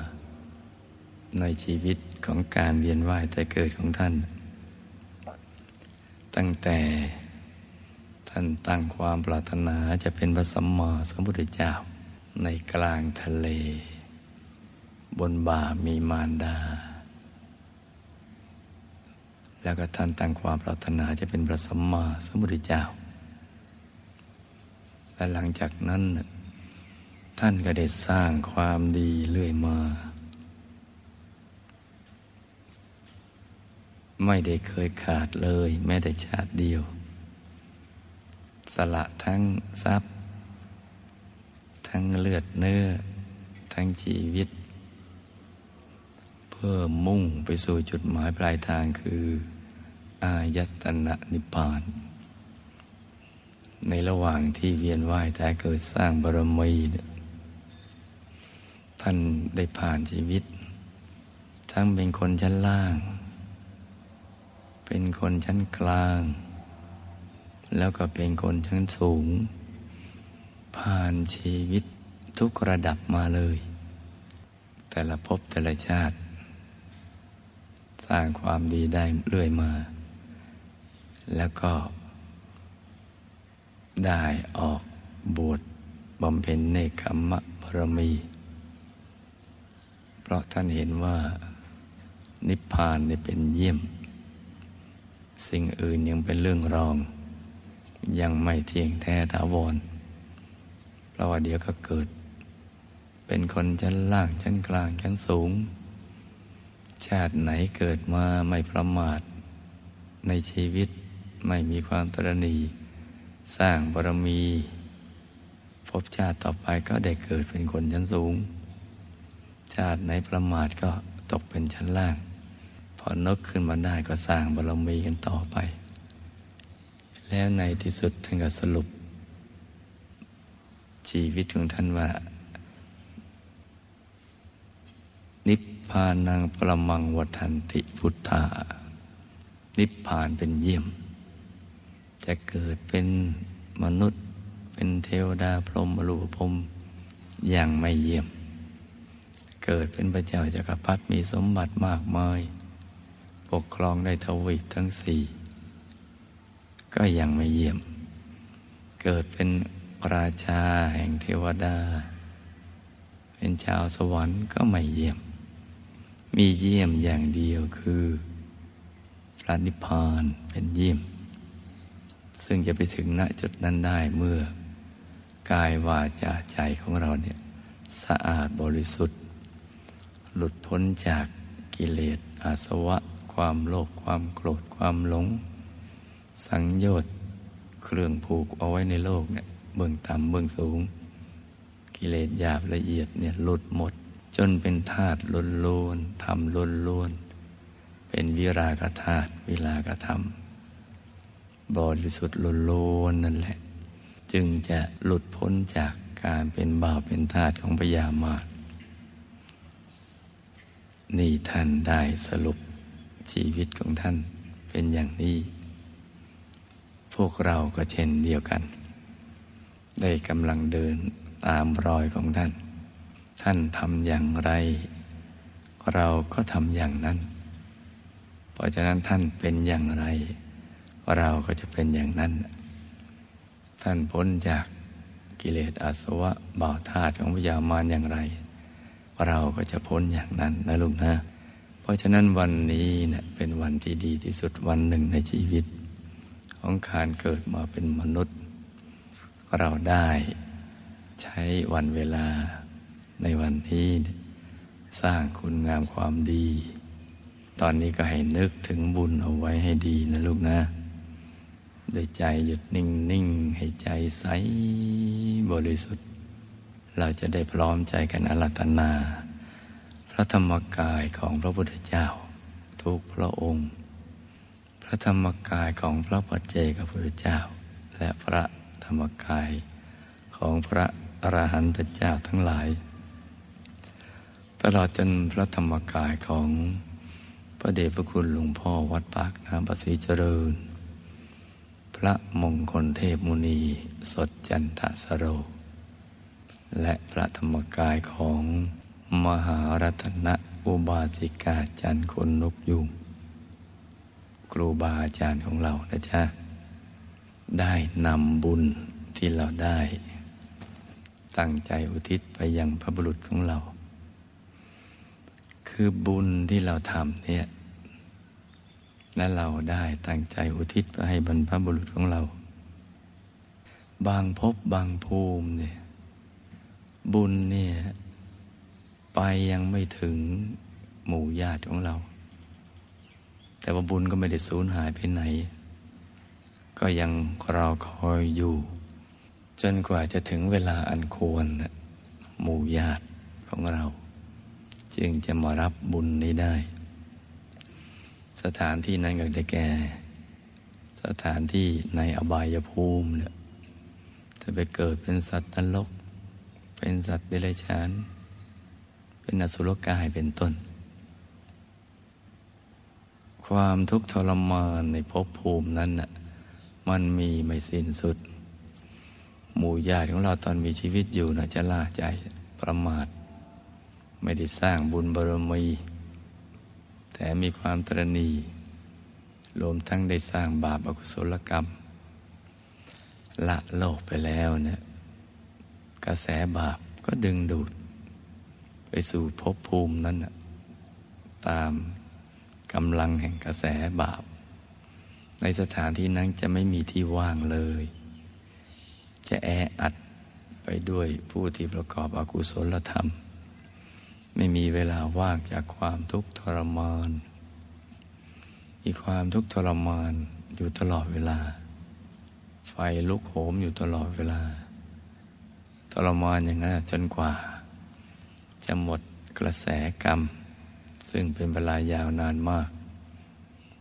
[SPEAKER 1] ในชีวิตของการเวียนว่ายแต่เกิดของท่าน ตั้งแต่ ท่านตั้งความปรารถนาจะเป็นพระสัมมาสัมพุทธเจ้า ในกลางทะเล บนบ่ามีมารดา แล้วก็ท่านตั้งความปรารถนาจะเป็นพระสัมมาสัมพุทธเจ้า และหลังจากนั้นท่านก็ได้สร้างความดีเรื่อยมา ไม่ได้เคยขาดเลย แม้แต่ชาติเดียว สละทั้งทรัพย์ ทั้งเลือดเนื้อ ทั้งชีวิต เพื่อมุ่งไปสู่จุดหมายปลายทางคือ อายตนะนิพพาน ในระหว่างที่เวียนว่ายแต่เกิดสร้างบารมีท่านได้ผ่านชีวิต ทั้งเป็นคนชั้นล่าง เป็นคนชั้นกลาง แล้วก็เป็นคนชั้นสูง ผ่านชีวิตทุกระดับมาเลย แต่ละภพแต่ละชาติ สร้างความดีได้เรื่อยมา แล้วก็ ได้ออกบวชบำเพ็ญในคขมะบรมี เพราะท่านเห็นว่านิพพานเนี่ยเป็นเยี่ยม สิ่งอื่นยังเป็นเรื่องรอง ยังไม่เที่ยงแท้ถาวร เพราะว่าเดี๋ยวก็เกิด เป็นคนชั้นล่างชั้นกลางชั้นสูง ชาติไหนเกิดมาไม่ประมาท ในชีวิตไม่มีความตรณีสร้างบารมีพบชาติต่อไปก็ได้เกิดเป็นคนชั้นสูง ชาติไหนประมาทก็ตกเป็นชั้นล่าง พอนกขึ้นมาได้ก็สร้างบารมีกันต่อไป แล้วในที่สุดท่านก็สรุป ชีวิตของท่านว่า นิพพานังปรมังวัันติพุทธา นิพพานเป็นเยี่ยม จะเกิดเป็นมนุษย์ เป็นเทวดาพรหมอรูปพรมอย่างไม่เยี่ยม เกิดเป็นพระเจ้าจักรพรรดิมีสมบัติมากมาย ปกครองได้ทวีปทั้งสี่ ก็ยังไม่เยี่ยม เกิดเป็นราชาแห่งเทวดา เป็นชาวสวรรค์ก็ไม่เยี่ยม มีเยี่ยมอย่างเดียวคือพระนิพพานเป็นเยี่ยม ซึ่งจะไปถึงณจุดนั้นได้เมื่อกายวาจาใจของเราเนี่ยสะอาดบริสุทธิ์ หลุดพ้นจากกิเลสอาสวะ ความโลภความโกรธความหลง สังโยชน์เครื่องผูกเอาไว้ในโลกเนี่ยเบื้องต่ำเบื้องสูง กิเลสหยาบละเอียดเนี่ยหลุดหมด จนเป็นธาตุล้นล้วนทำล้นล้วน เป็นวิรากธาตุวิรากธรรมบริสุทธิ์ล้นล้วนนั่นแหละ จึงจะหลุดพ้นจากการเป็นบ่าวเป็นทาสของพญามาตนี่ท่านได้สรุปชีวิตของท่านเป็นอย่างนี้ วกเราก็เช่นเดียวกัน ได้กำลังเดินตามรอยของท่าน ท่านทำอย่างไร เราก็ทำอย่างนั้น เพราะฉะนั้นท่านเป็นอย่างไร เราก็จะเป็นอย่างนั้น ท่านพ้นจากกิเลสอาสวะบ่าวธาตุของพยามารอย่างไร เราก็จะพ้นอย่างนั้นนะลูกนะ เพราะฉะนั้นวันนี้เนะี่ยเป็นวันที่ดีที่สุดวันหนึ่งในชีวิต ของการเกิดมาเป็นมนุษย์ เราได้ใช้วันเวลาในวันนี้สร้างคุณงามความดี ตอนนี้ก็ให้นึกถึงบุญเอาไว้ให้ดีนะลูกนะโดยใจหยุดนิ่งนิ่งให้ใจใสบริสุทธิ์ เราจะได้พร้อมใจกันอารัตนา พระธรรมกายของพระพุทธเจ้า ทุกพระองค์ ระธรรมกายของพระปัจเจกพุทธเจ้า และพระธรรมกายของพระอรหันตเจ้าทั้งหลาย ตลอดจนพระธรรมกายของพระเดชพระคุณหลวงพ่อวัดปากน้ำประสีเจริญ พระมงคลเทพมุนีสดจันทสโร และพระธรรมกายของมหารัตนอุบาสิกาจันคนนกยุง ครูบาอาจารย์ของเรานะจ๊ะ ได้นำบุญที่เราได้ ตั้งใจอุทิศไปยังพระบุรุษของเรา คือบุญที่เราทำเนี่ย และเราได้ตั้งใจอุทิศไปให้บรรพบุรุษของเรา บางพบบางภูมิเนี่ย บุญเนี่ย ไปยังไม่ถึงหมู่ญาติของเรา แต่ว่าบุญก็ไม่ได้สูญหายไปไหน ก็ยังรอคอยอยู่ จนกว่าจะถึงเวลาอันควรหมู่ญาติของเรา จึงจะมารับบุญนี้ได้ สถานที่นั้นก็ได้แก่ สถานที่ในอบายภูมิเนี่ยถ้าไปเกิดเป็นสัตว์นรก เป็นสัตว์เดรัจฉาน เป็นอสุรกายเป็นต้น ความทุกข์ทรมานในภพภูมินั้นน่ะมันมีไม่สิ้นสุด หมู่ญาติของเราตอนมีชีวิตอยู่น่ะจะล่าใจประมาท ไม่ได้สร้างบุญบารมี แต่มีความตรณีรวมทั้งได้สร้างบาปอกุศลกรรม ละโลกไปแล้วเนะี่ยกระแสบาปก็ดึงดูด ไปสู่ภพภูมินั้นนะตาม กำลังแห่งกระแสบาป ในสถานที่นั้นจะไม่มีที่ว่างเลย จะแออัดไปด้วยผู้ที่ประกอบอกุศลธรรม ไม่มีเวลาว่างจากความทุกข์ทรมานมีความทุกข์ทรมานอยู่ตลอดเวลา ไฟลุกโหมอยู่ตลอดเวลา ทรมานอย่างนั้นจนกว่า จะหมดกระแสกรรม ซึ่งเป็นเวลายาวนานมาก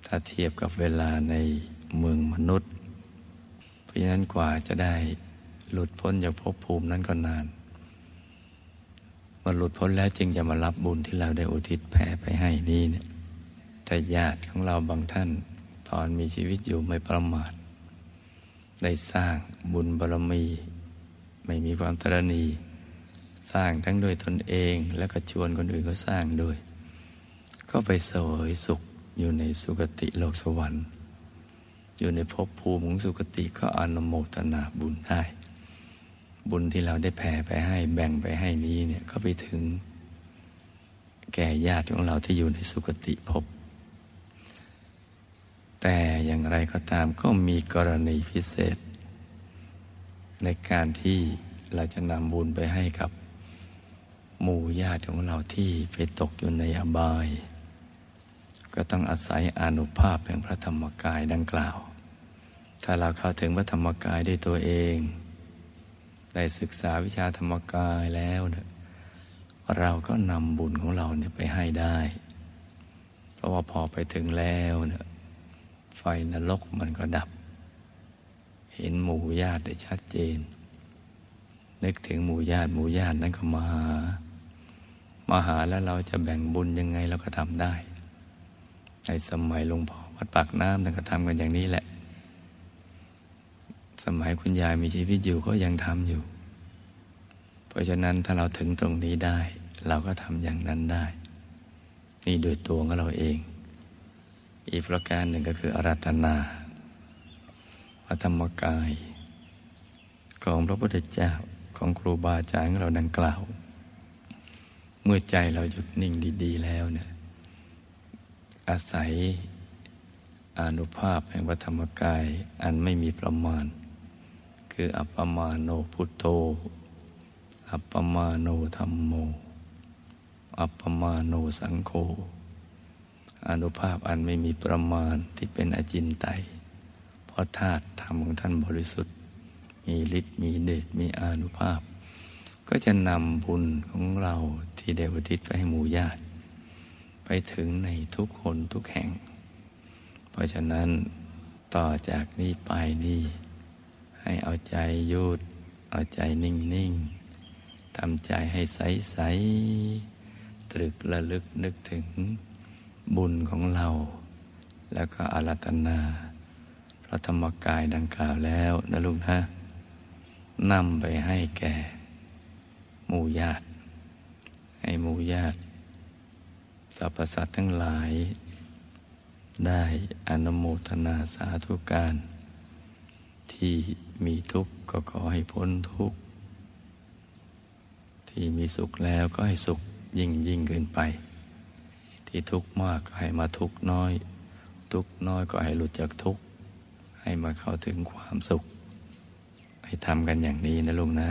[SPEAKER 1] ถ้าเทียบกับเวลาในเมืองมนุษย์ เพราะฉะนั้นกว่าจะได้หลุดพ้นจากภพภูมินั้นก็นานมาหลุดพ้นแล้วจึงจะมารับบุญที่เราได้อุทิศแผ่ไปให้นี่เนี่ยแต่ญาติของเราบางท่านตอนมีชีวิตอยู่ไม่ประมาท ได้สร้างบุญบารมี ไม่มีความตรณี สร้างทั้งด้วยตนเองแล้วก็ชวนคนอื่นก็สร้างด้วย ก็ไปเสวยสุขอยู่ในสุคติโลกสวรรค์ อยู่ในภพภูมิของสุคติก็อนุโมทนาบุญได้ บุญที่เราได้แผ่ไปให้แบ่งไปให้นี้เนี่ยก็ไปถึง แก่ญาติของเราที่อยู่ในสุคติภพแต่อย่างไรก็ตามก็มีกรณีพิเศษ ในการที่เราจะนำบุญไปให้กับหมู่ญาติของเราที่ไปตกอยู่ในอบาย ก็ต้องอาศัยอนุภาพแห่งพระธรรมกายดังกล่าว ถ้าเราเข้าถึงพระธรรมกายด้วยตัวเอง ได้ศึกษาวิชาธรรมกายแล้วเนี่ยเราก็นำบุญของเราเนี่ยไปให้ได้ เพราะว่าพอไปถึงแล้วเนี่ยไฟนรกมันก็ดับ เห็นหมู่ญาติได้ชัดเจน นึกถึงหมู่ญาติหมู่ญาตินั้นก็มาหา มาหาแล้วเราจะแบ่งบุญยังไงเราก็ทำได้ ในสมัยหลวงพ่อวัดปากน้ำท่านก็ทำกันอย่างนี้แหละ สมัยคุณยายมีชีวิตอยู่ก็ยังทำอยู่ เพราะฉะนั้นถ้าเราถึงตรงนี้ได้ เราก็ทำอย่างนั้นได้ นี่โดยตัวของเราเอง อีกประการหนึ่งก็คืออารัตนาพระธรรมกาย ของพระพุทธเจ้าของครูบาอาจารย์เราดังกล่าว เมื่อใจเราหยุดนิ่งดี ๆ แล้วเนี่ย อาศัยอนุภาพแห่งพระธรรมกายอันไม่มีประมาณ คืออัปปมาโนพุทโธ อัปปมาโนธรรมโม อัปปมาโนสังโฆอนุภาพอันไม่มีประมาณที่เป็นอจินไตยเพราะธาตุธรรมของท่านบริสุทธิ์ มีฤทธิ์มีเดชมีอนุภาพ ก็จะนำบุญของเราที่เดวทิศไปให้หมู่ญาติ ไปถึงในทุกคนทุกแห่ง เพราะฉะนั้นต่อจากนี้ไปนี่ ให้เอาใจยุดเอาใจนิ่งนิ่งทำใจให้ใสใสตรึกระลึกนึกถึงบุญของเรา แล้วก็อารัตนาพระธรรมกายดังกล่าวแล้วนะลุงนะนำไปให้แก่ หมู่ญาติ ให้หมู่ญาติ รรพสัตว์ทั้งหลาย ได้อนุโมทนาสาธุการ ที่มีทุกข์ก็ขอให้พ้นทุกข์ ที่มีสุขแล้วก็ให้สุขยิ่งยิ่งขึ้นไป ที่ทุกข์มากก็ให้มาทุกข์น้อย ทุกข์น้อยก็ให้หลุดจากทุกข์ ให้มาเข้าถึงความสุข ให้ทำกันอย่างนี้นะลุงนะ